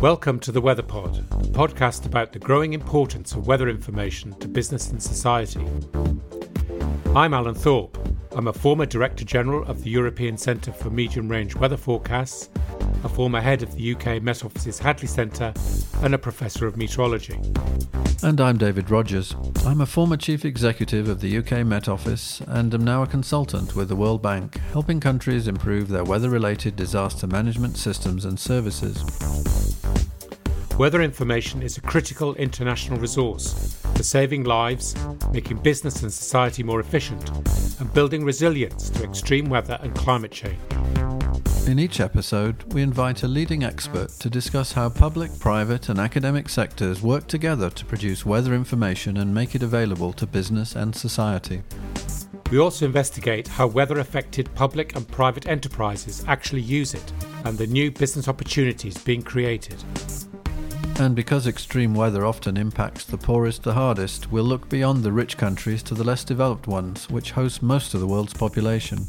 Welcome to the Weather Pod, a podcast about the growing importance of weather information to business and society. I'm Alan Thorpe. I'm a former Director General of the European Centre for Medium Range Weather Forecasts, a former head of the UK Met Office's Hadley Centre, and a Professor of Meteorology. And I'm David Rogers. I'm a former Chief Executive of the UK Met Office and am now a consultant with the World Bank, helping countries improve their weather related disaster management systems and services. Weather information is a critical international resource for saving lives, making business and society more efficient, and building resilience to extreme weather and climate change. In each episode, we invite a leading expert to discuss how public, private, and academic sectors work together to produce weather information and make it available to business and society. We also investigate how weather affected public and private enterprises actually use it and the new business opportunities being created. And because extreme weather often impacts the poorest the hardest, we'll look beyond the rich countries to the less developed ones, which host most of the world's population.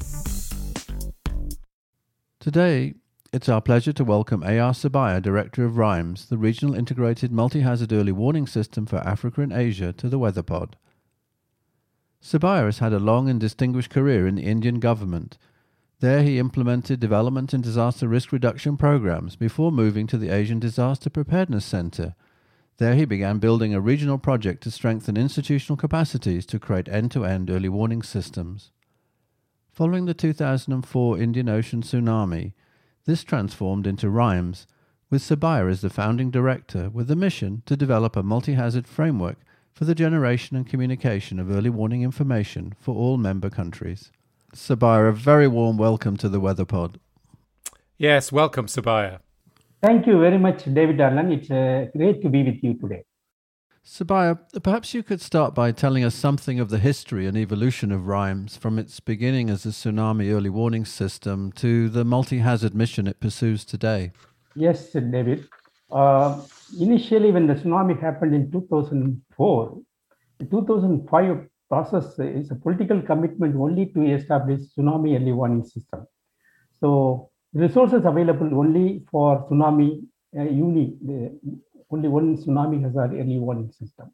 Today, it's our pleasure to welcome A.R. Subbiah, Director of RIMES, the Regional Integrated Multi-Hazard Early Warning System for Africa and Asia, to the WeatherPod. Subbiah has had a long and distinguished career in the Indian government. There he implemented development and disaster risk reduction programs before moving to the Asian Disaster Preparedness Center. There he began building a regional project to strengthen institutional capacities to create end-to-end early warning systems. Following the 2004 Indian Ocean tsunami, this transformed into RIMES, with Subbiah as the founding director, with the mission to develop a multi hazard framework for the generation and communication of early warning information for all member countries. Subbiah, a very warm welcome to the Weather Pod. Yes, welcome, Subbiah. Thank you very much, David Alan. It's uh, great to be with you today. Subbiah, perhaps you could start by telling us something of the history and evolution of RIMES from its beginning as a tsunami early warning system to the multi hazard mission it pursues today. Yes, David. Uh, initially, when the tsunami happened in 2004, the 2005 process is a political commitment only to establish tsunami early warning system. So resources available only for tsunami uh, uni, the only one tsunami hazard early warning system.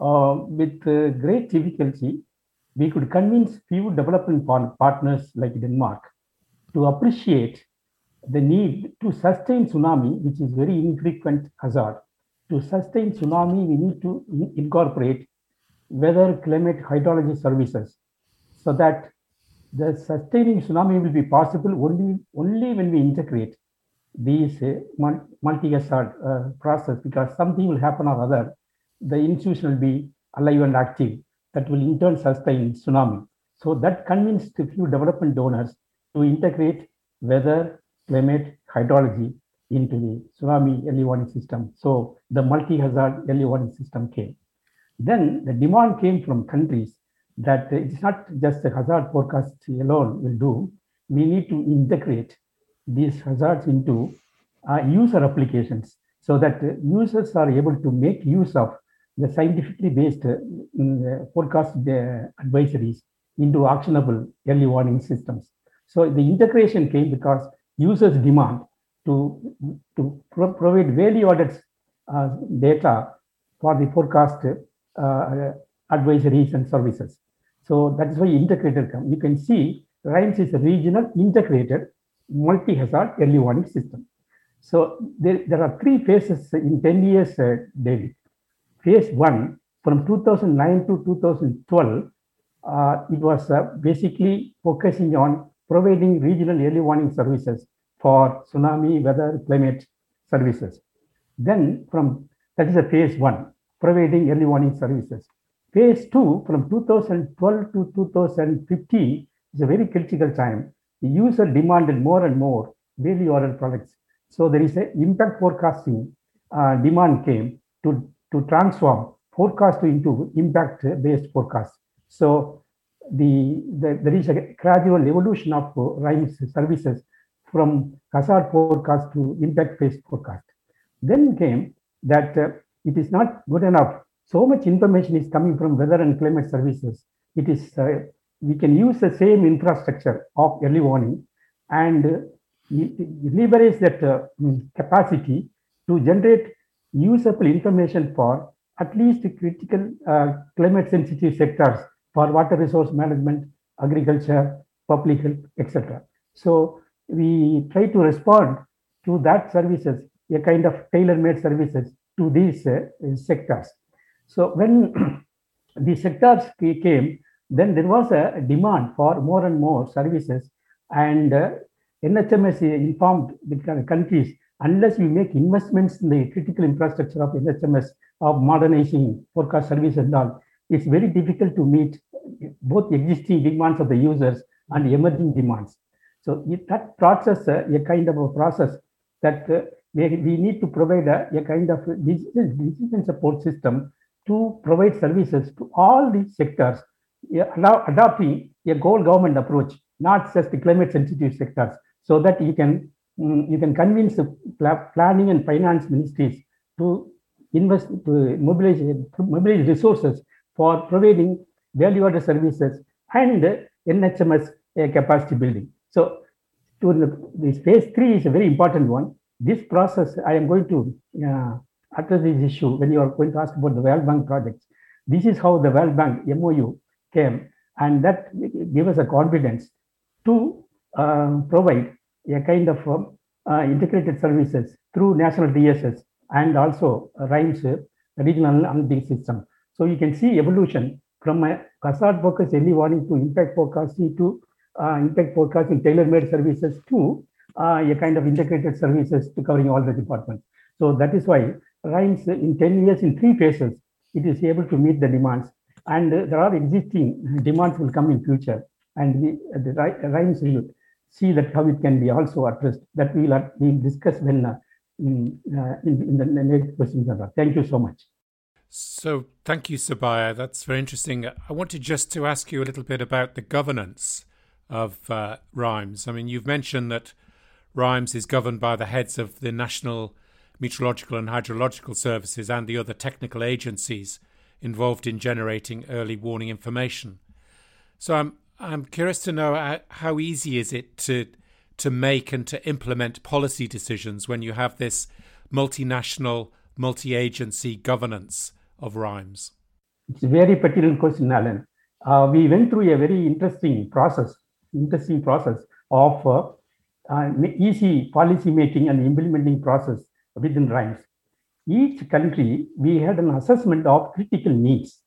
Uh, with uh, great difficulty, we could convince few development partners like Denmark to appreciate the need to sustain tsunami, which is very infrequent hazard. To sustain tsunami, we need to in incorporate weather, climate, hydrology services so that the sustaining tsunami will be possible only, only when we integrate these uh, multi-hazard uh, process because something will happen or other, the institution will be alive and active that will in turn sustain tsunami. So that convinced a few development donors to integrate weather, climate, hydrology into the tsunami early warning system. So the multi-hazard early warning system came. Then the demand came from countries that it's not just the hazard forecast alone will do. We need to integrate these hazards into uh, user applications so that users are able to make use of the scientifically based uh, forecast uh, advisories into actionable early warning systems. So the integration came because users demand to, to pro provide value-added uh, data for the forecast advisories and services. So that's why integrated come. You can see RIMES is a regional integrated multi-hazard early warning system. So there, there are three phases in 10 years, uh, David. Phase one, from 2009 to 2012, uh, it was uh, basically focusing on providing regional early warning services for tsunami, weather, climate services. Then from, that is a phase one, providing early warning services. Phase two, from 2012 to 2015, is a very critical time the user demanded more and more value-added products. So there is an impact forecasting uh, demand came to, to transform forecast into impact-based forecast. So the, the, there is a gradual evolution of RIMES services from hazard forecast to impact-based forecast. Then came that uh, it is not good enough. So much information is coming from weather and climate services. It is uh, we can use the same infrastructure of early warning and leverage that uh, mm, capacity to generate usable information for at least critical uh, climate sensitive sectors for water resource management, agriculture, public health, etc. So we try to respond to that services, a kind of tailor-made services to these uh, sectors. So when the sectors came, then there was a demand for more and more services and uh, NHMS informed the countries unless we make investments in the critical infrastructure of NHMS of modernizing forecast service and all, it's very difficult to meet both existing demands of the users and emerging demands. So that process, uh, a kind of a process that uh, we, we need to provide a, a kind of decision, decision support system to provide services to all these sectors, allow, adopting a goal government approach, not just the climate sensitive sectors so that you can um, you can convince the planning and finance ministries to invest to mobilize mobilize resources for providing value-added services and NHMS uh, capacity building. So, to the, this phase three is a very important one. This process, I am going to uh, address this issue when you are going to ask about the World Bank projects. This is how the World Bank MOU came, and that gave us a confidence to uh, provide a kind of um, uh, integrated services through national DSS and also RIMES regional analytics system. So you can see evolution from a hazard focused early warning to impact forecasting to uh, impact forecasting tailor-made services to a kind of integrated services to covering all the departments. So that is why RIMES in 10 years in three phases, it is able to meet the demands. And uh, there are existing demands will come in future. And we, the RIMES will see that how it can be also addressed. That we will we'll discuss when uh, in, uh, in, in, the next questions. Thank you so much. So thank you, Subbiah. That's very interesting. I wanted just to ask you a little bit about the governance of uh, RIMES. I mean, you've mentioned that RIMES is governed by the heads of the National Meteorological and Hydrological Services and the other technical agencies involved in generating early warning information. So I'm I'm curious to know how, how easy is it to to make and to implement policy decisions when you have this multinational, multi-agency governance of RIMES? It's a very pertinent question, Alan. Uh, we went through a very interesting process, interesting process of uh, uh, easy policy making and implementing process within RIMES. Each country, we had an assessment of critical needs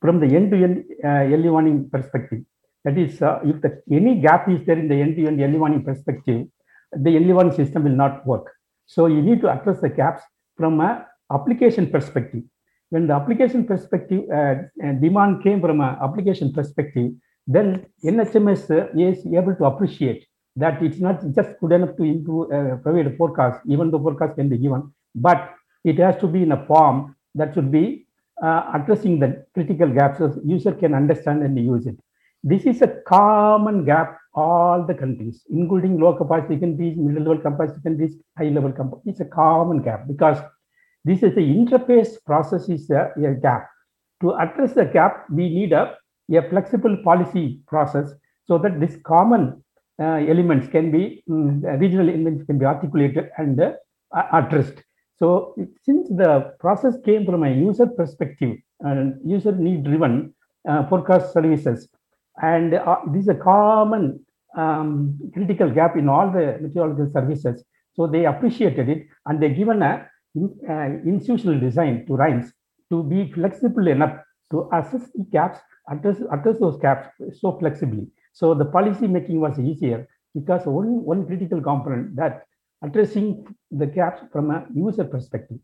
from the end-to-end uh, early warning perspective. That is, uh, if the, any gap is there in the end-to-end early warning perspective, the early warning system will not work. So you need to address the gaps from a application perspective. When the application perspective uh, demand came from an application perspective, then NHMS is able to appreciate that it's not just good enough to improve, uh, provide a forecast, even though forecast can be given, but it has to be in a form that should be uh, addressing the critical gaps so user can understand and use it. This is a common gap all the countries, including low capacity countries, middle level capacity countries, high level capacity. It's a common gap because this is the interface process is a, a gap. To address the gap, we need a, a flexible policy process so that this common elements can be um, regional elements can be articulated and uh, addressed. So since the process came from a user perspective and user need driven uh, forecast services, and uh, this is a common um, critical gap in all the meteorological services. So they appreciated it and they given a uh, institutional design to RIMES to be flexible enough to assess the gaps, address, address those gaps so flexibly. So the policy making was easier because only one critical component that addressing the gaps from a user perspective.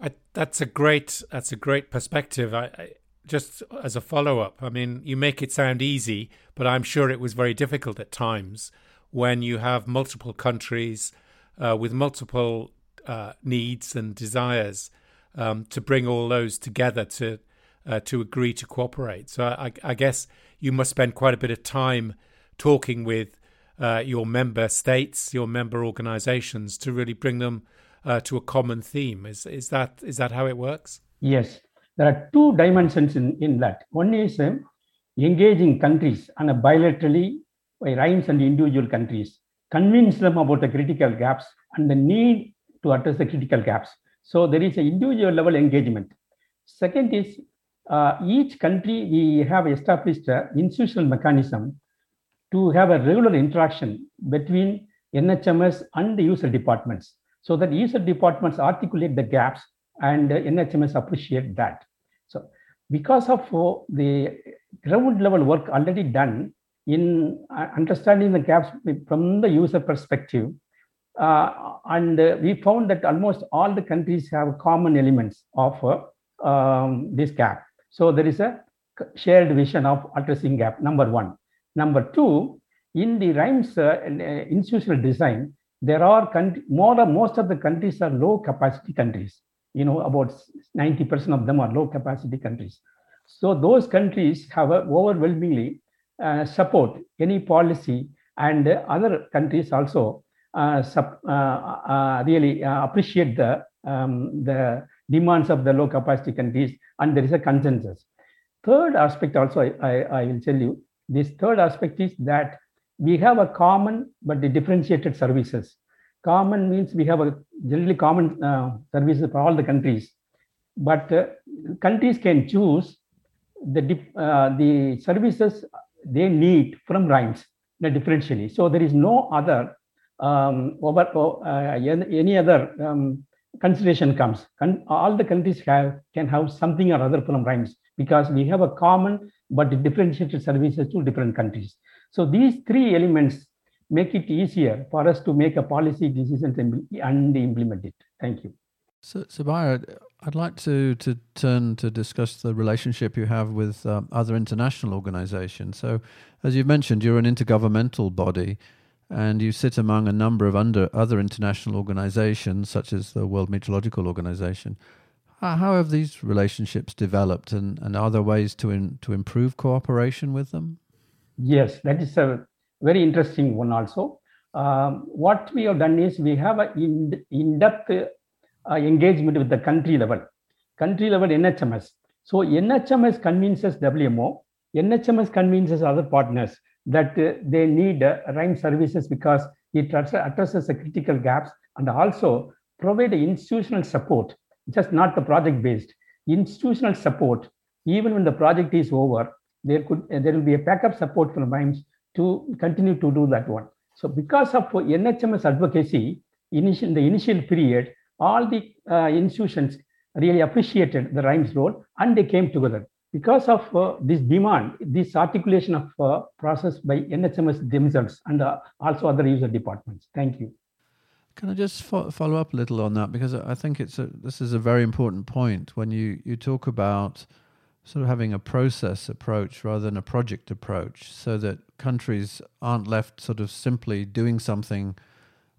I, that's a great that's a great perspective. I, I, just as a follow up, I mean, you make it sound easy, but I'm sure it was very difficult at times when you have multiple countries uh, with multiple uh, needs and desires um, to bring all those together to uh, to agree to cooperate. So I, I, guess you must spend quite a bit of time talking with uh, your member states, your member organisations, to really bring them uh, to a common theme. Is is that is that how it works? Yes, there are two dimensions in, in that. One is um, engaging countries on a bilaterally by RIMES and individual countries convince them about the critical gaps and the need to address the critical gaps. So there is an individual level engagement. Second is uh, each country we have established an institutional mechanism to have a regular interaction between NHMS and the user departments so that user departments articulate the gaps and NHMS appreciate that. So because of uh, the ground level work already done in uh, understanding the gaps from the user perspective, uh, and we found that almost all the countries have common elements of um, this gap. So there is a shared vision of addressing gap, number one. Number two, in the RIMES uh, institutional design, there are more most of the countries are low capacity countries you know about 90% of them are low capacity countries so those countries have overwhelmingly uh, support any policy and other countries also uh, sub, uh, uh really uh, appreciate the um, the demands of the low capacity countries and there is a consensus. Third aspect also I, I, I will tell you this third aspect is that we have a common but differentiated services. Common means we have a generally common uh, services for all the countries. But uh, countries can choose the uh, the services they need from RIMES differentially. So there is no other um, over uh, any other um, consideration comes Con- all the countries have can have something or other from RIMES because we have a common but differentiated services to different countries so these three elements make it easier for us to make a policy decision and implement it. Thank you. So, Subbiah, I'd like to, to turn to discuss the relationship you have with um, other international organizations. So, as you've mentioned, you're an intergovernmental body and you sit among a number of under, other international organizations, such as the World Meteorological Organization. How have these relationships developed, and, and are there ways to, in, to improve cooperation with them? Yes, that is a very interesting one also. Um, what we have done is we have an in, in-depth uh, engagement with the country level, country level NHMS. So NHMS convinces WMO, NHMS convinces other partners that uh, they need uh, RIME services because it addresses the critical gaps and also provide institutional support, just not the project based, institutional support. Even when the project is over, there could there will be a backup support from RIMES to continue to do that one. So because of NHMS advocacy, initial, in the initial period, all the uh, institutions really appreciated the RIMES role and they came together. Because of uh, this demand, this articulation of uh, process by NHMS themselves and uh, also other user departments. Thank you. Can I just fo- follow up a little on that because I think it's a, this is a very important point when you, you talk about sort of having a process approach rather than a project approach so that countries aren't left sort of simply doing something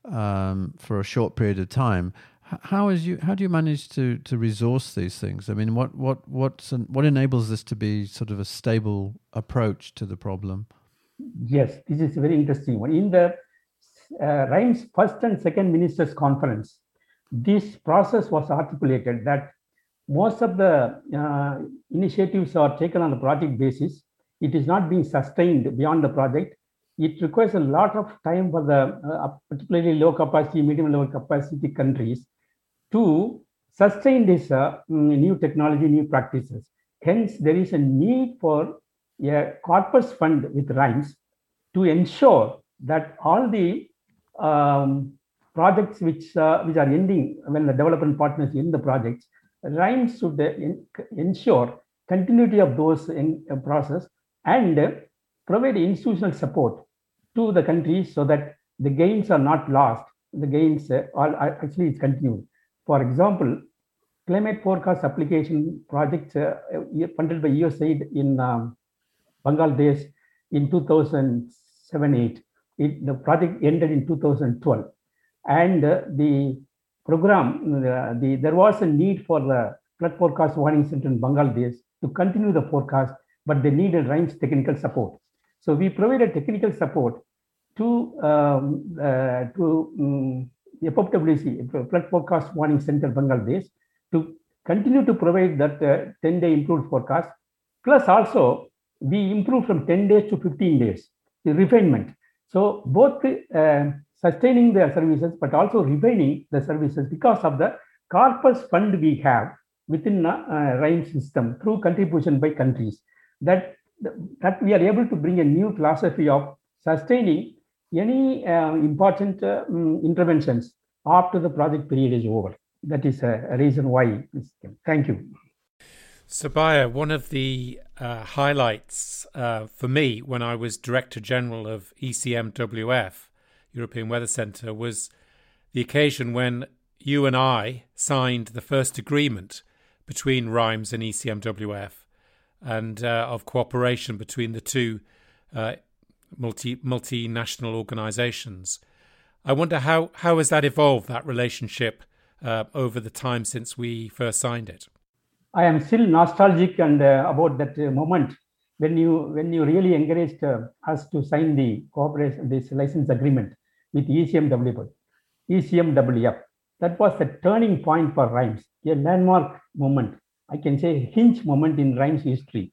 um, for a short period of time. How is you? How do you manage to to resource these things? I mean, what what what's what enables this to be sort of a stable approach to the problem? Yes, this is a very interesting one. In the uh, first and second ministers conference, this process was articulated that most of the uh, initiatives are taken on a project basis. It is not being sustained beyond the project. It requires a lot of time for the uh, particularly low capacity, medium level capacity countries to sustain this uh, mm, new technology, new practices. Hence, there is a need for a corpus fund with RIMES to ensure that all the um, projects which, uh, which are ending when the development partners end the projects RIMES should ensure continuity of those in process and provide institutional support to the countries so that the gains are not lost. The gains are actually it's continued. For example, climate forecast application project uh, funded by USAID in um, Bangladesh in 2007-8. It, the project ended in 2012, and uh, the program, uh, the, there was a need for the flood forecast warning center in Bangladesh to continue the forecast, but they needed RIMES technical support. So we provided technical support to um, uh, to um, FFWC, Flood Forecast Warning Center, Bangladesh, to continue to provide that 10-day uh, improved forecast. Plus, also we improved from 10 days to 15 days. The refinement. So both uh, sustaining their services, but also refining the services because of the corpus fund we have within the uh, RIME system through contribution by countries. That that we are able to bring a new philosophy of sustaining any uh, important uh, um, interventions after the project period is over. That is a, a reason why. Thank you. Subbiah, one of the uh, highlights uh, for me when I was Director General of ECMWF, European Weather Centre, was the occasion when you and I signed the first agreement between RIMES and ECMWF and uh, of cooperation between the two uh, multi multinational organizations. I wonder how, how has that evolved, that relationship, uh, over the time since we first signed it? I am still nostalgic and uh, about that uh, moment when you when you really encouraged uh, us to sign the cooperation this license agreement with ECMWF. ECMWF. That was the turning point for RIMES, a landmark moment. I can say hinge moment in RIMES history.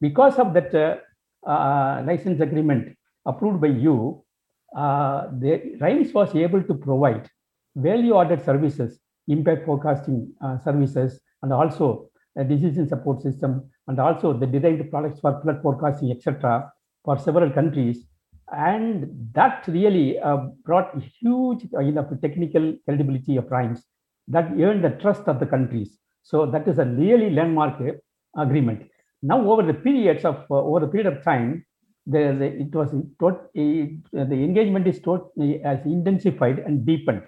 Because of that uh, license agreement approved by you, uh, the RIMES was able to provide value-added services, impact forecasting uh, services, and also a decision support system, and also the derived products for flood forecasting, etc., for several countries. And that really uh, brought huge uh, enough technical credibility of RIMES that earned the trust of the countries. So that is a really landmark uh, agreement. Now, over the periods of uh, over the period of time, the, the it was it, the engagement is tot, as intensified and deepened.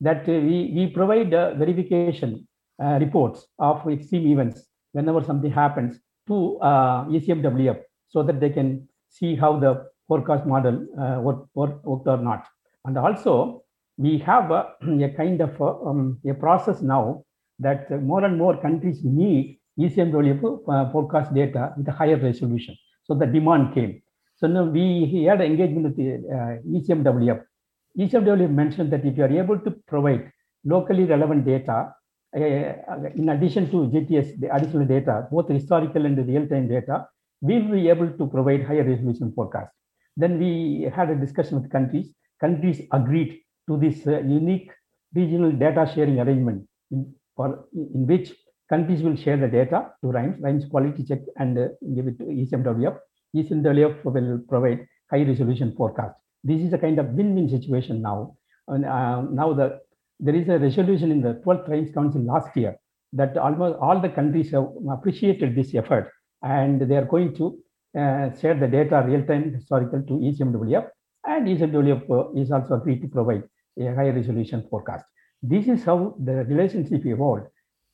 That we we provide verification uh, reports of extreme events whenever something happens to uh, ECMWF so that they can see how the forecast model uh, worked, work, worked or not. And also, we have a, a kind of a, um, a, process now that more and more countries need ECMWF uh, forecast data with a higher resolution. So the demand came. So now we had engagement with the uh, ECMWF. ECMWF mentioned that if you are able to provide locally relevant data, uh, in addition to GTS, the additional data, both historical and real-time data, we will be able to provide higher resolution forecast. Then we had a discussion with countries. Countries agreed to this uh, unique regional data sharing arrangement in, for, in which countries will share the data to RIMES, RIMES quality check and uh, give it to ECMWF. ECMWF will provide high resolution forecast. This is a kind of win-win situation now. And uh, now the there is a resolution in the 12th RIMES Council last year that almost all the countries have appreciated this effort and they are going to uh, share the data real-time historical to ECMWF and ECMWF uh, is also agreed to provide a high resolution forecast. This is how the relationship evolved,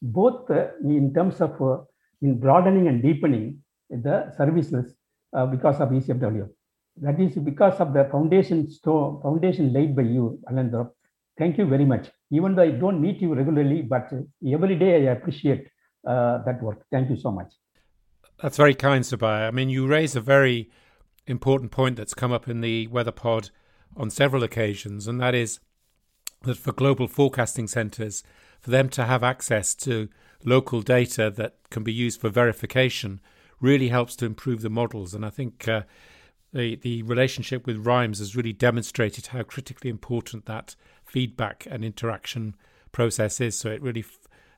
both uh, in terms of uh, in broadening and deepening the services uh, because of ECMWF. That is because of the foundation store, foundation laid by you, Alandra, Thank you very much. Even though I don't meet you regularly, but every day I appreciate uh, that work. Thank you so much. That's very kind, Subbiah. I mean, you raise a very important point that's come up in the Weather Pod on several occasions, and that is that for global forecasting centres, for them to have access to local data that can be used for verification really helps to improve the models. And I think uh, the the relationship with RIMES has really demonstrated how critically important that feedback and interaction process is. So it really,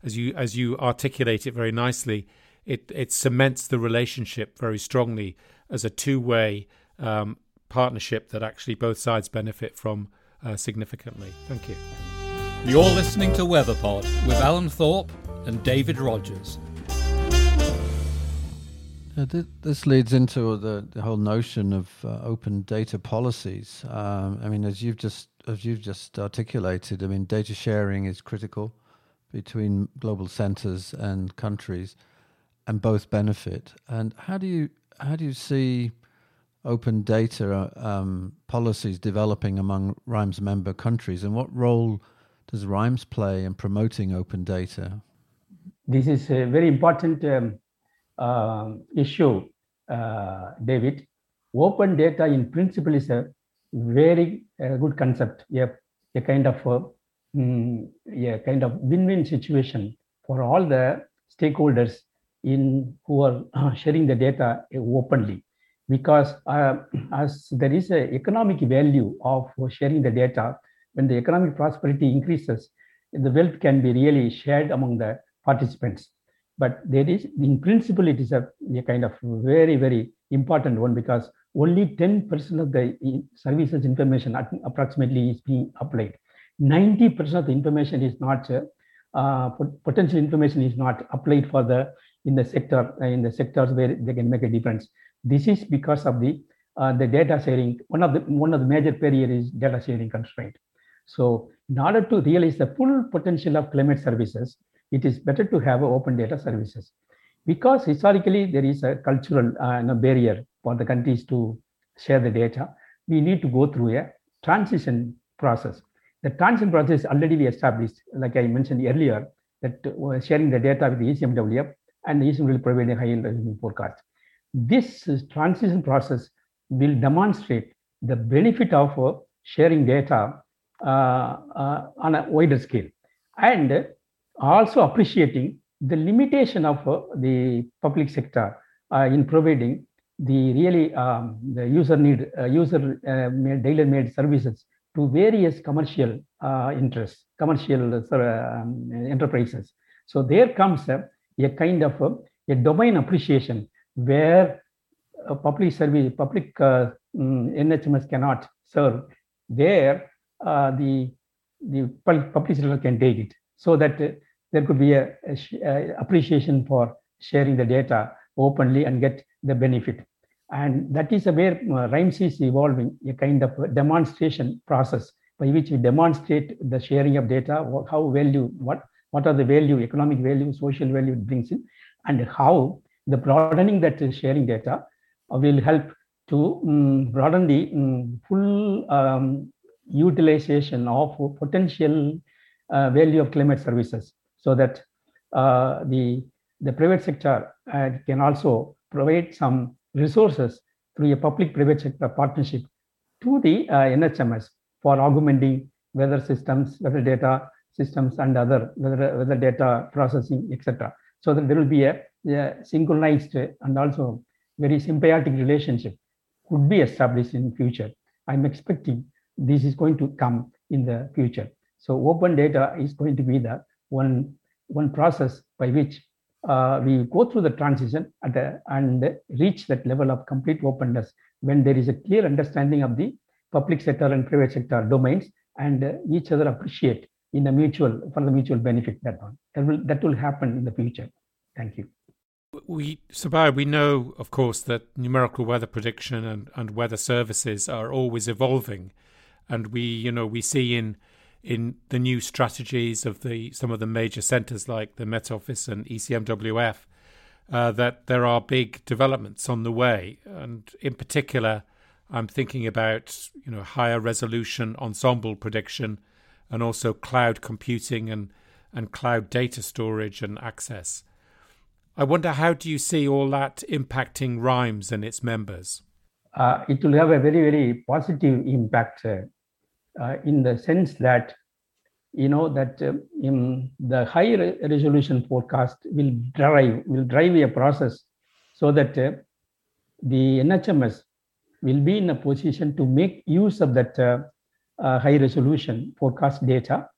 as you as you articulate it very nicely, it it cements the relationship very strongly as a two way um, partnership that actually both sides benefit from uh, significantly. Thank you. You're listening to WeatherPod with Alan Thorpe and David Rogers. Uh, th- this leads into the, the whole notion of uh, open data policies. Um, I mean, as you've just as you've just articulated, I mean, data sharing is critical between global centers and countries, and both benefit. And how do you how do you see open data uh, um, policies developing among RIMES member countries, and what role does RIMES play in promoting open data? This is a very important um, uh, issue, uh, David. Open data, in principle, is a very uh, good concept. A, a kind of a, mm, a kind of win-win situation for all the stakeholders in who are sharing the data openly. because uh, as there is an economic value of sharing the data, when the economic prosperity increases, the wealth can be really shared among the participants. But there is, in principle, it is a, a kind of very, very important one because only 10% of the services information approximately is being applied. 90% of the information is not, uh, potential information is not applied for the, in the sector, in the sectors where they can make a difference. This is because of the, uh, the data sharing. One of the, one of the major barrier is data sharing constraint. So in order to realize the full potential of climate services, it is better to have open data services because historically there is a cultural uh, barrier for the countries to share the data. We need to go through a transition process. The transition process already we established, like I mentioned earlier, that uh, sharing the data with the ECMWF and the ECM will provide a high resolution forecast. This transition process will demonstrate the benefit of uh, sharing data on a wider scale. And also appreciating the limitation of uh, the public sector in providing the really um, the user need user made tailor made services to various commercial interests commercial um, enterprises. So there comes a, a kind of a, a, domain appreciation where public service public uh, mm, nhms cannot serve there uh, the the public sector can take it. So that uh, there could be a, a, appreciation for sharing the data openly and get the benefit. And that is where uh, is evolving a kind of demonstration process by which we demonstrate the sharing of data how value what what are the value economic value social value it brings in and how the broadening that sharing data will help to um, broaden the um, full um, utilization of potential uh, value of climate services so that uh, the, the private sector uh, can also provide some resources through a public-private sector partnership to the uh, NHMS for augmenting weather systems, weather data systems, and other weather, weather data processing, etc. So that there will be a, a synchronized and also very symbiotic relationship could be established in future. I'm expecting this is going to come in the future. So open data is going to be the one, one process by which uh, we go through the transition the, and reach that level of complete openness when there is a clear understanding of the public sector and private sector domains and uh, each other appreciate in a mutual for the mutual benefit that one that will that will happen in the future. Thank you. We Subbiah, we know of course that numerical weather prediction and, and weather services are always evolving and we you know we see in in the new strategies of the some of the major centres like the Met Office and ECMWF uh, that there are big developments on the way, and in particular, I'm thinking about you know higher resolution ensemble prediction, and also cloud computing and and cloud data storage and access. I wonder how do you see all that impacting RIMES and its members? Uh, it will have a very very positive impact uh, uh, in the sense that you know that uh, in the high re- resolution forecast will drive will drive a process so that uh, the NHMS will be in a position to make use of that uh, uh, high resolution forecast data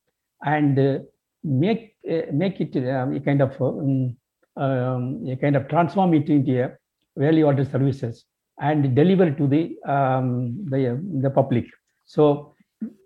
and uh, make make it a kind of um, um, a kind of transform it into a value added services and deliver to the um, the, the public. So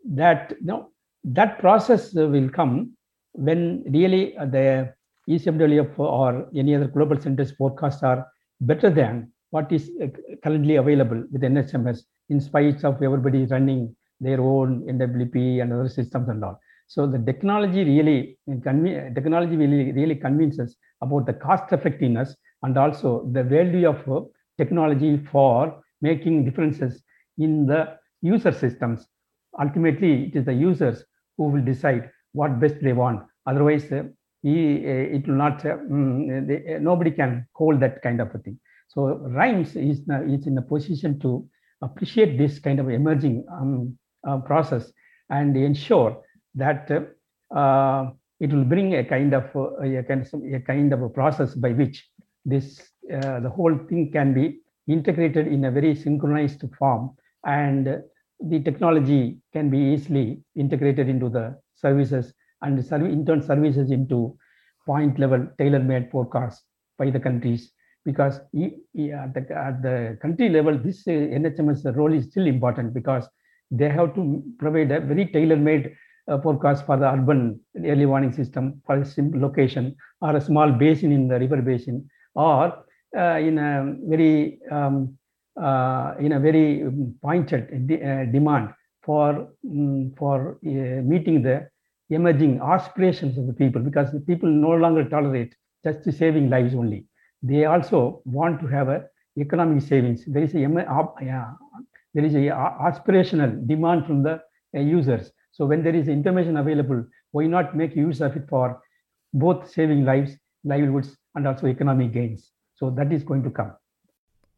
that you know, that process will come when really the ECMWF or any other global centers forecasts are better than what is uh, currently available with NHMS in spite of everybody running their own NWP and other systems and all. So the technology really, technology really, really convinces about the cost effectiveness and also the value of uh, technology for making differences in the user systems ultimately it is the users who will decide what best they want. Otherwise uh, he, uh, it will not uh, mm, they, uh, nobody can hold that kind of a thing. So RIMES is, uh, is in a position to appreciate this kind of emerging um, uh, process and ensure that it will bring a kind of a kind of, a kind of a process by which this the whole thing can be integrated in a very synchronized form and the technology can be easily integrated into the services and in turn services into point level tailor-made forecasts by the countries. Because at the, at the country level this uh, NHMS role is still important because they have to provide a very tailor-made uh, forecast for the urban early warning system for a simple location or a small basin in the river basin or uh, in a very um, uh, in a very pointed de uh, demand for um, for uh, meeting the emerging aspirations of the people because the people no longer tolerate just saving lives only. They also want to have a economic savings. There is a there is a aspirational demand from the users. So when there is information available, why not make use of it for both saving lives, livelihoods, and also economic gains? So that is going to come.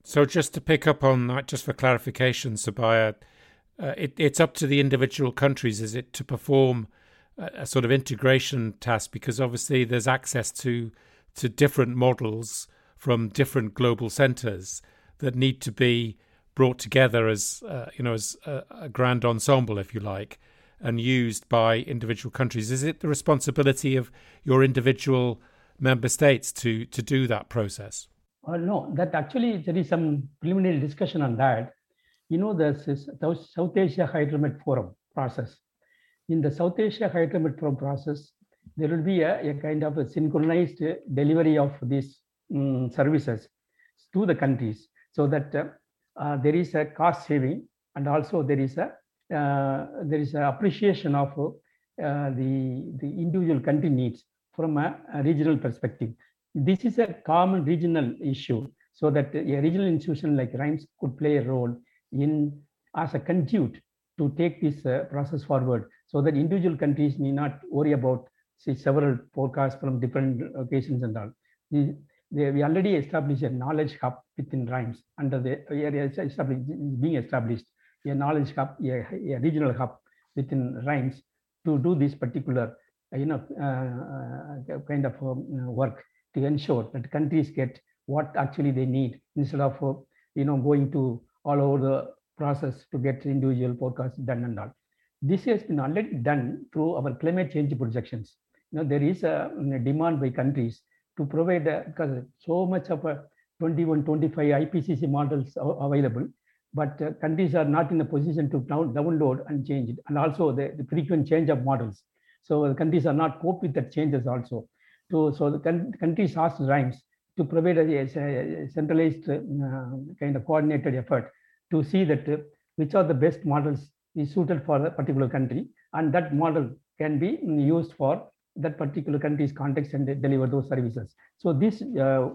So just to pick up on that, just for clarification, Subbiah, uh, it, it's up to the individual countries, is it, to perform a, a, sort of integration task? Because obviously there's access to to different models from different global centres that need to be brought together as uh, you know as a, a grand ensemble, if you like, and used by individual countries. Is it the responsibility of your individual member states to to do that process? Uh, no, that actually there is some preliminary discussion on that. You know, the South Asia Hydromet Forum process. In the South Asia Hydromet Forum process, there will be a, a kind of a synchronized delivery of these um, services to the countries so that uh, uh, there is a cost saving and also there is a uh, there is an appreciation of uh, the the individual country needs from a, a regional perspective this is a common regional issue so that a regional institution like RIMES could play a role in as a conduit to take this uh, process forward so that individual countries need not worry about say several forecasts from different locations and all. The, they, we already established a knowledge hub within RIMES under the area being established, a knowledge hub, a, a regional hub within RIMES to do this particular you know, uh, uh, kind of um, work to ensure that countries get what actually they need instead of uh, you know going to all over the process to get individual forecasts done and all. This has been already done through our climate change projections. You know, there is a, a demand by countries to provide uh, because so much of a 21, 25 IPCC models are available, but uh, countries are not in a position to down, download and change it, and also the, the frequent change of models. So the countries are not cope with the changes also to so the countries asked RIMES to provide a, a centralized uh, kind of coordinated effort to see that uh, which are the best models is suited for a particular country and that model can be used for that particular country's context and deliver those services. So this uh,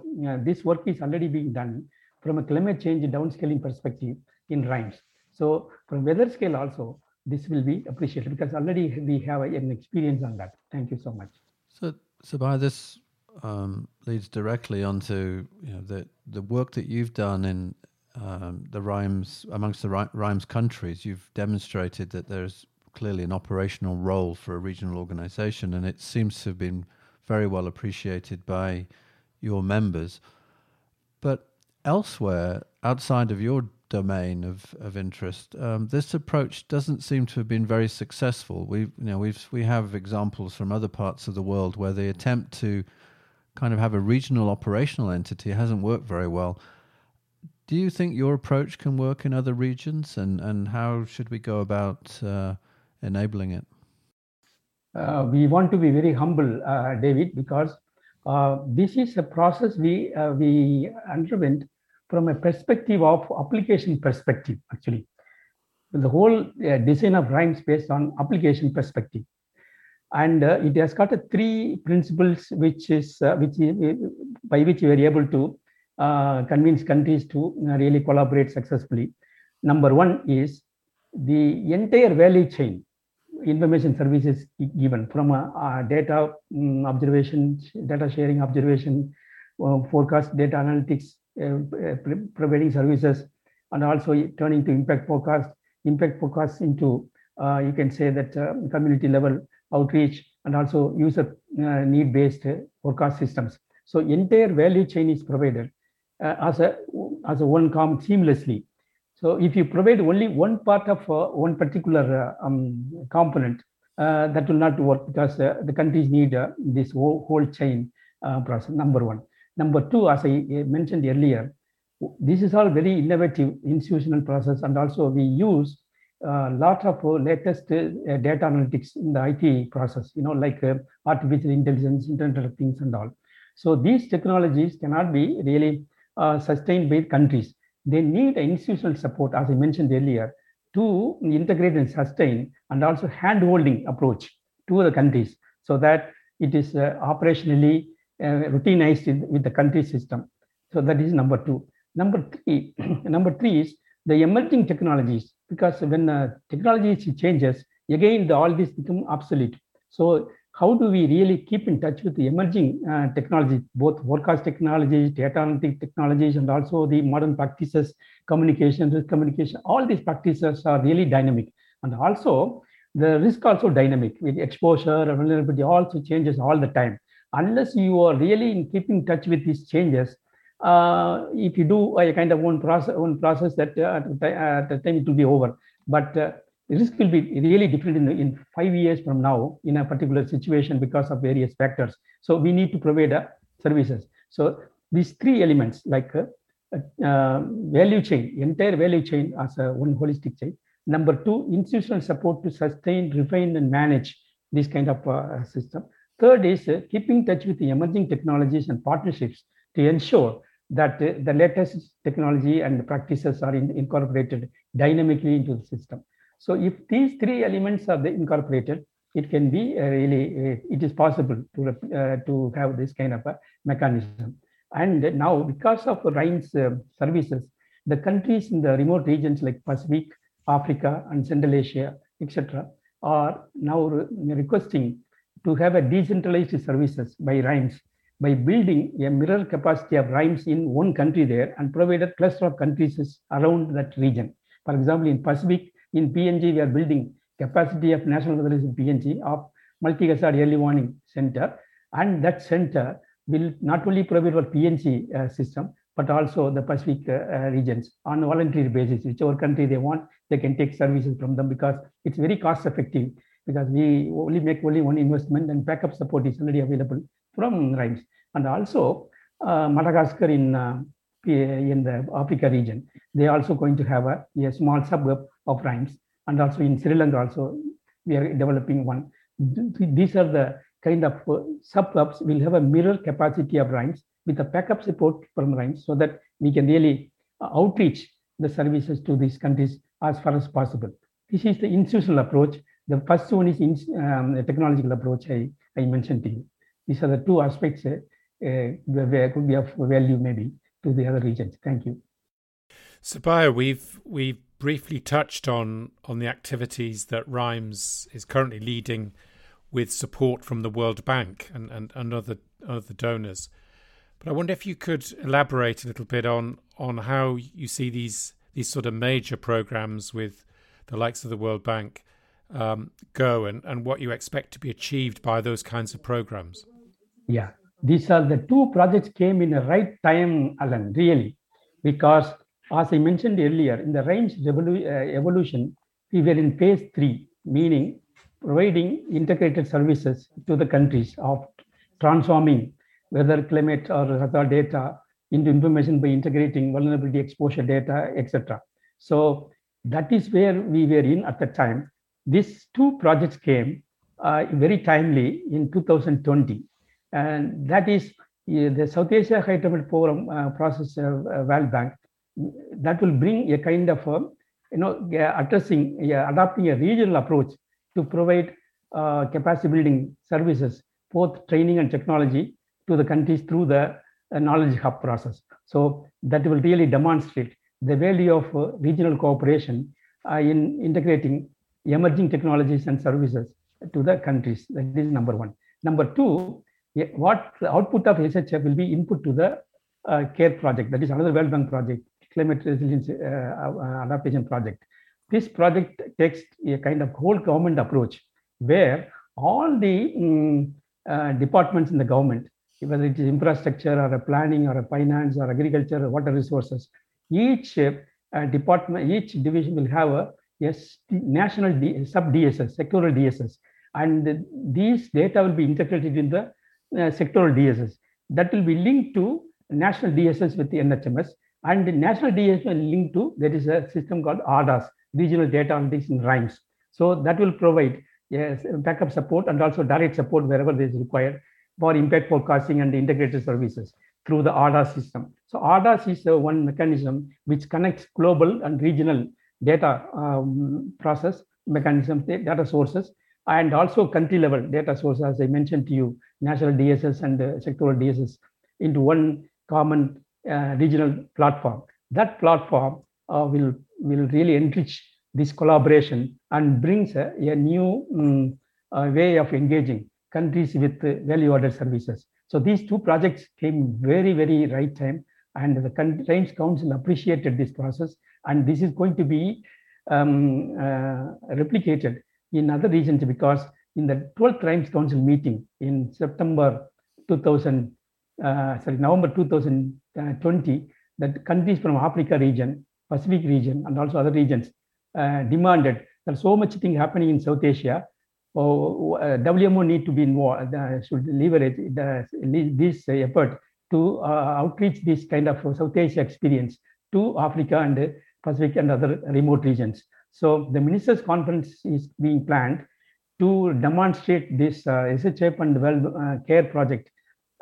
this work is already being done from a climate change downscaling perspective in RIMES. So from weather scale also, this will be appreciated because already we have an experience on that. Thank you so much. So so by this um, leads directly onto you know the the work that you've done in um, the RIMES amongst the RIMES countries. You've demonstrated that there's clearly an operational role for a regional organisation, and it seems to have been very well appreciated by your members. But elsewhere, outside of your domain of, of interest. Um, this approach doesn't seem to have been very successful. We you know we've we have examples from other parts of the world where the attempt to kind of have a regional operational entity hasn't worked very well. Do you think your approach can work in other regions, and and how should we go about uh, enabling it? Uh, we want to be very humble, uh, David, because uh, this is a process we uh, we underwent from a perspective of application perspective, actually. The whole uh, design of RIMES based on application perspective. And uh, it has got a three principles which is uh, which uh, by which we are able to uh, convince countries to uh, really collaborate successfully. Number one is the entire value chain information services given from data um, observation, data sharing observation, forecast data analytics, uh, uh, providing services and also turning to impact forecast, impact forecast into, uh, you can say that community level outreach and also user need-based forecast systems. So entire value chain is provided as a as a one com seamlessly. So if you provide only one part of uh, one particular uh, um, component, uh, that will not work because uh, the countries need uh, this whole, whole chain uh, process, number one. Number two, as I mentioned earlier, this is all very innovative institutional process and also we use a lot of latest data analytics in the IT process, you know, like artificial intelligence, Internet of Things and all. So these technologies cannot be really sustained by countries they need institutional support, as I mentioned earlier, to integrate and sustain and also hand-holding approach to the countries so that it is uh, operationally uh, routinized in, with the country system. So that is number two. Number three, number three is the emerging technologies because when uh, technology changes, again the, all this become obsolete. So how do we really keep in touch with the emerging uh, technologies, both forecast technologies, data analytic technologies, and also the modern practices, communication, risk communication, all these practices are really dynamic. And also the risk also dynamic with exposure and vulnerability also changes all the time. Unless you are really in keeping touch with these changes, uh, if you do a kind of one process, one process that uh, at the time it will be over. But uh, risk will be really different in, in five years from now in a particular situation because of various factors. So we need to provide uh, services. So these three elements like uh, uh, value chain, entire value chain as a one holistic chain. Number two, institutional support to sustain, refine, and manage this kind of uh, system. Third is uh, keeping touch with the emerging technologies and partnerships to ensure that uh, the latest technology and practices are in, incorporated dynamically into the system. So if these three elements are incorporated, it can be uh, really, uh, it is possible to, uh, to have this kind of a mechanism. And now because of RIMES services, the countries in the remote regions like Pacific, Africa, and Central Asia, etc., are now re requesting to have a decentralized services by RIMES by building a mirror capacity of RIMES in one country there and provide a cluster of countries around that region. For example, in Pacific, in PNG, we are building capacity of National in PNG of multi-hazard early warning center. And that center will not only provide for PNG uh, system, but also the Pacific uh, uh, regions on a voluntary basis. Whichever country they want, they can take services from them because it's very cost effective because we only make only one investment and backup support is already available from RIMES. And also uh, Madagascar in uh, in the Africa region, they are also going to have a, a small suburb of RIMES. And also in Sri Lanka also, we are developing one. These are the kind of uh, suburbs will have a mirror capacity of RIMES with a backup support from RIMES so that we can really uh, outreach the services to these countries as far as possible. This is the institutional approach. The first one is in, um, the technological approach I, I mentioned to you. These are the two aspects uh, where could be of value maybe to the other regions. Thank you. Subbiah, we've we've briefly touched on on the activities that RIMES is currently leading with support from the World Bank and, and, and other other donors. But I wonder if you could elaborate a little bit on on how you see these these sort of major programs with the likes of the World Bank um, go and, and what you expect to be achieved by those kinds of programs. Yeah, these are the two projects came in the right time, Alan, really, because as I mentioned earlier, in the RIMES uh, evolution, we were in phase three, meaning providing integrated services to the countries of transforming weather, climate, or other data into information by integrating vulnerability exposure data, etc. So that is where we were in at the time. These two projects came uh, very timely in 2020 and that is the South Asia High Forum uh, process uh, World Bank. That will bring a kind of um, you know addressing adopting a regional approach to provide uh, capacity building services both training and technology to the countries through the uh, knowledge hub process. So that will really demonstrate the value of uh, regional cooperation uh, in integrating emerging technologies and services to the countries. That is number one. Number two what the output of SHF will be input to the uh, CARE project, that is another World Bank project, climate resilience uh, uh, adaptation project. This project takes a kind of whole government approach where all the um, uh, departments in the government, whether it is infrastructure or a planning or a finance or agriculture or water resources, each uh, department, each division will have a, a national D, sub DSS, sectoral DSS, and these data will be integrated in the uh, sectoral DSS. That will be linked to national DSS with the NHMS, and the national DSS will link to there is a system called ADAS, Regional Data Analytics in RIMES. So that will provide yes, backup support and also direct support wherever there is required for impact forecasting and integrated services through the ADAS system. So ADAS is uh, one mechanism which connects global and regional data um, process mechanisms, data sources, and also country level data sources, as I mentioned to you, national DSS and uh, sectoral DSS into one common uh, regional platform. That platform uh, will, will really enrich this collaboration and brings a, a new um, way of engaging countries with value-added services. So these two projects came very, very right time, and the RIMES Council appreciated this process, and this is going to be um, uh, replicated in other regions because in the 12th RIMES Council meeting in September 2000, uh, sorry, November 2020, that countries from Africa region, Pacific region, and also other regions uh, demanded there's so much thing happening in South Asia. Oh, uh, WMO need to be involved, uh, should leverage the, this effort to outreach this kind of South Asia experience to Africa and Pacific and other remote regions. So the ministers' conference is being planned to demonstrate this uh, SHF and well uh, care project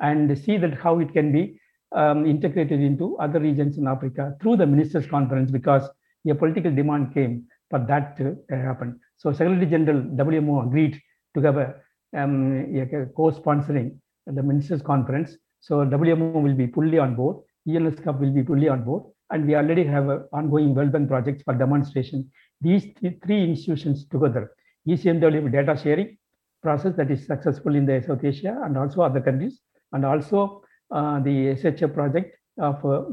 and see that how it can be um, integrated into other regions in Africa through the ministers' conference because a political demand came for that to uh, happen. So Secretary General WMO agreed to have a, um, a co-sponsoring the ministers conference. So WMO will be fully on board, UNESCAP will be fully on board, and we already have a ongoing World Bank projects for demonstration. These three institutions together, ECMWF data sharing process that is successful in the South Asia and also other countries, and also uh, the SHF project of uh,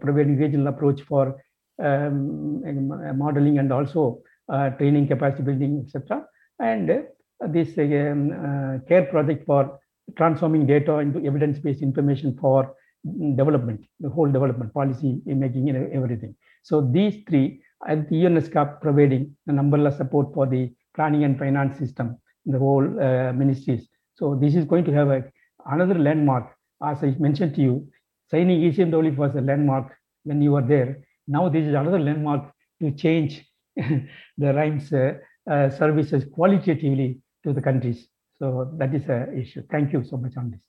providing regional approach for um, modeling and also uh, training capacity building, etc. And this um, uh, care project for transforming data into evidence-based information for development, the whole development, policy making, and everything. So these three, and the UNESCAP providing an umbrella support for the planning and finance system, the whole uh, ministries. So this is going to have a, another landmark. As I mentioned to you, signing ECMWF was a landmark when you were there. Now this is another landmark to change the RIMES uh, uh, services qualitatively to the countries. So that is an issue. Thank you so much on this.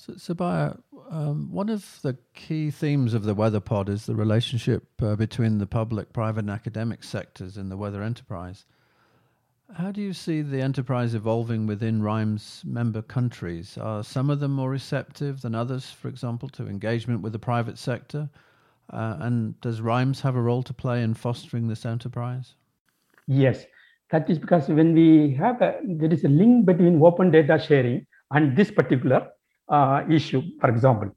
So, Subbiah, um, one of the key themes of the Weather Pod is the relationship uh, between the public, private, and academic sectors in the weather enterprise. How do you see the enterprise evolving within RIMES member countries? Are some of them more receptive than others, for example, to engagement with the private sector? Uh, and does RIMES have a role to play in fostering this enterprise? Yes, that is because when we have a, there is a link between open data sharing and this particular uh, issue, for example.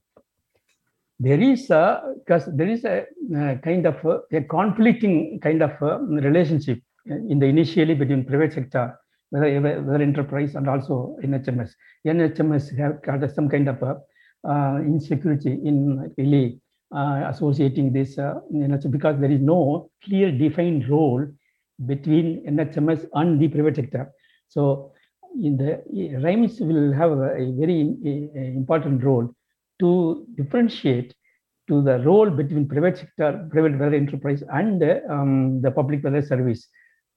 There is a because there is a, a kind of a, a, conflicting kind of relationship in the initially between private sector, whether, whether enterprise and also NHMS. NHMS have got some kind of a, uh, insecurity in really uh, associating this uh, because there is no clear defined role between NHMS and the private sector. So the RIMES will have a, very important role to differentiate to the role between private sector, private weather enterprise, and um, the public weather service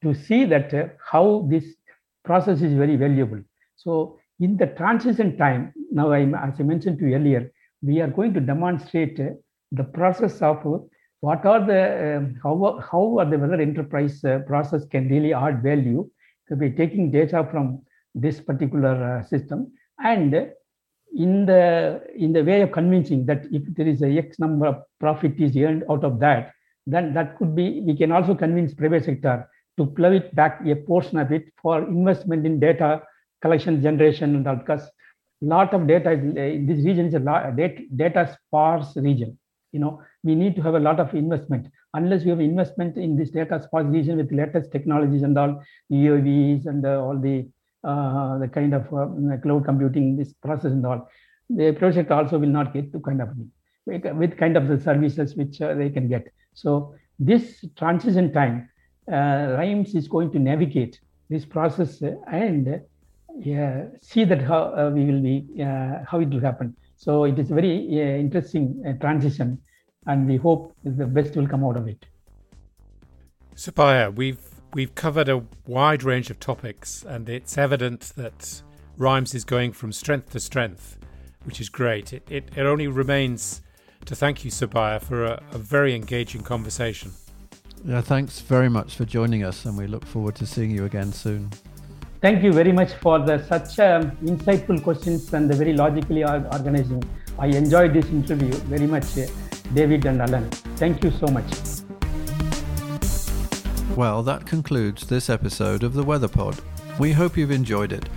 to see that uh, how this process is very valuable. So in the transition time, now I, as I mentioned to you earlier, we are going to demonstrate uh, the process of what are the um, how how are the weather enterprise uh, process can really add value be taking data from this particular uh, system and in the in the way of convincing that if there is a x number of profit is earned out of that then that could be we can also convince private sector to plow it back a portion of it for investment in data collection generation and all because lot of data is, in this region is a lot, data, data sparse region you know, we need to have a lot of investment. Unless you have investment in this data sparse region with latest technologies and all UAVs and uh, all the uh, the kind of uh, cloud computing, this process and all, the project also will not get to kind of. with kind of the services which uh, they can get. So this transition time, uh, RIMES is going to navigate this process and yeah, see that how uh, we will be, uh, how it will happen. So it is very uh, interesting uh, transition, and we hope the best will come out of it. Subbiah, we've we've covered a wide range of topics, and it's evident that RIMES is going from strength to strength, which is great. It it, it only remains to thank you, Subbiah, for a, a very engaging conversation. Yeah, thanks very much for joining us, and we look forward to seeing you again soon. Thank you very much for the such um, insightful questions and the very logically organizing. I enjoyed this interview very much, uh, David and Alan. Thank you so much. Well, that concludes this episode of the Weather Pod. We hope you've enjoyed it.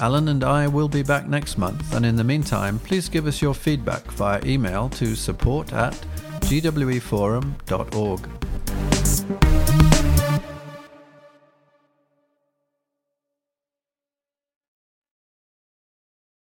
Alan and I will be back next month, and in the meantime, please give us your feedback via email to support at gweforum.org.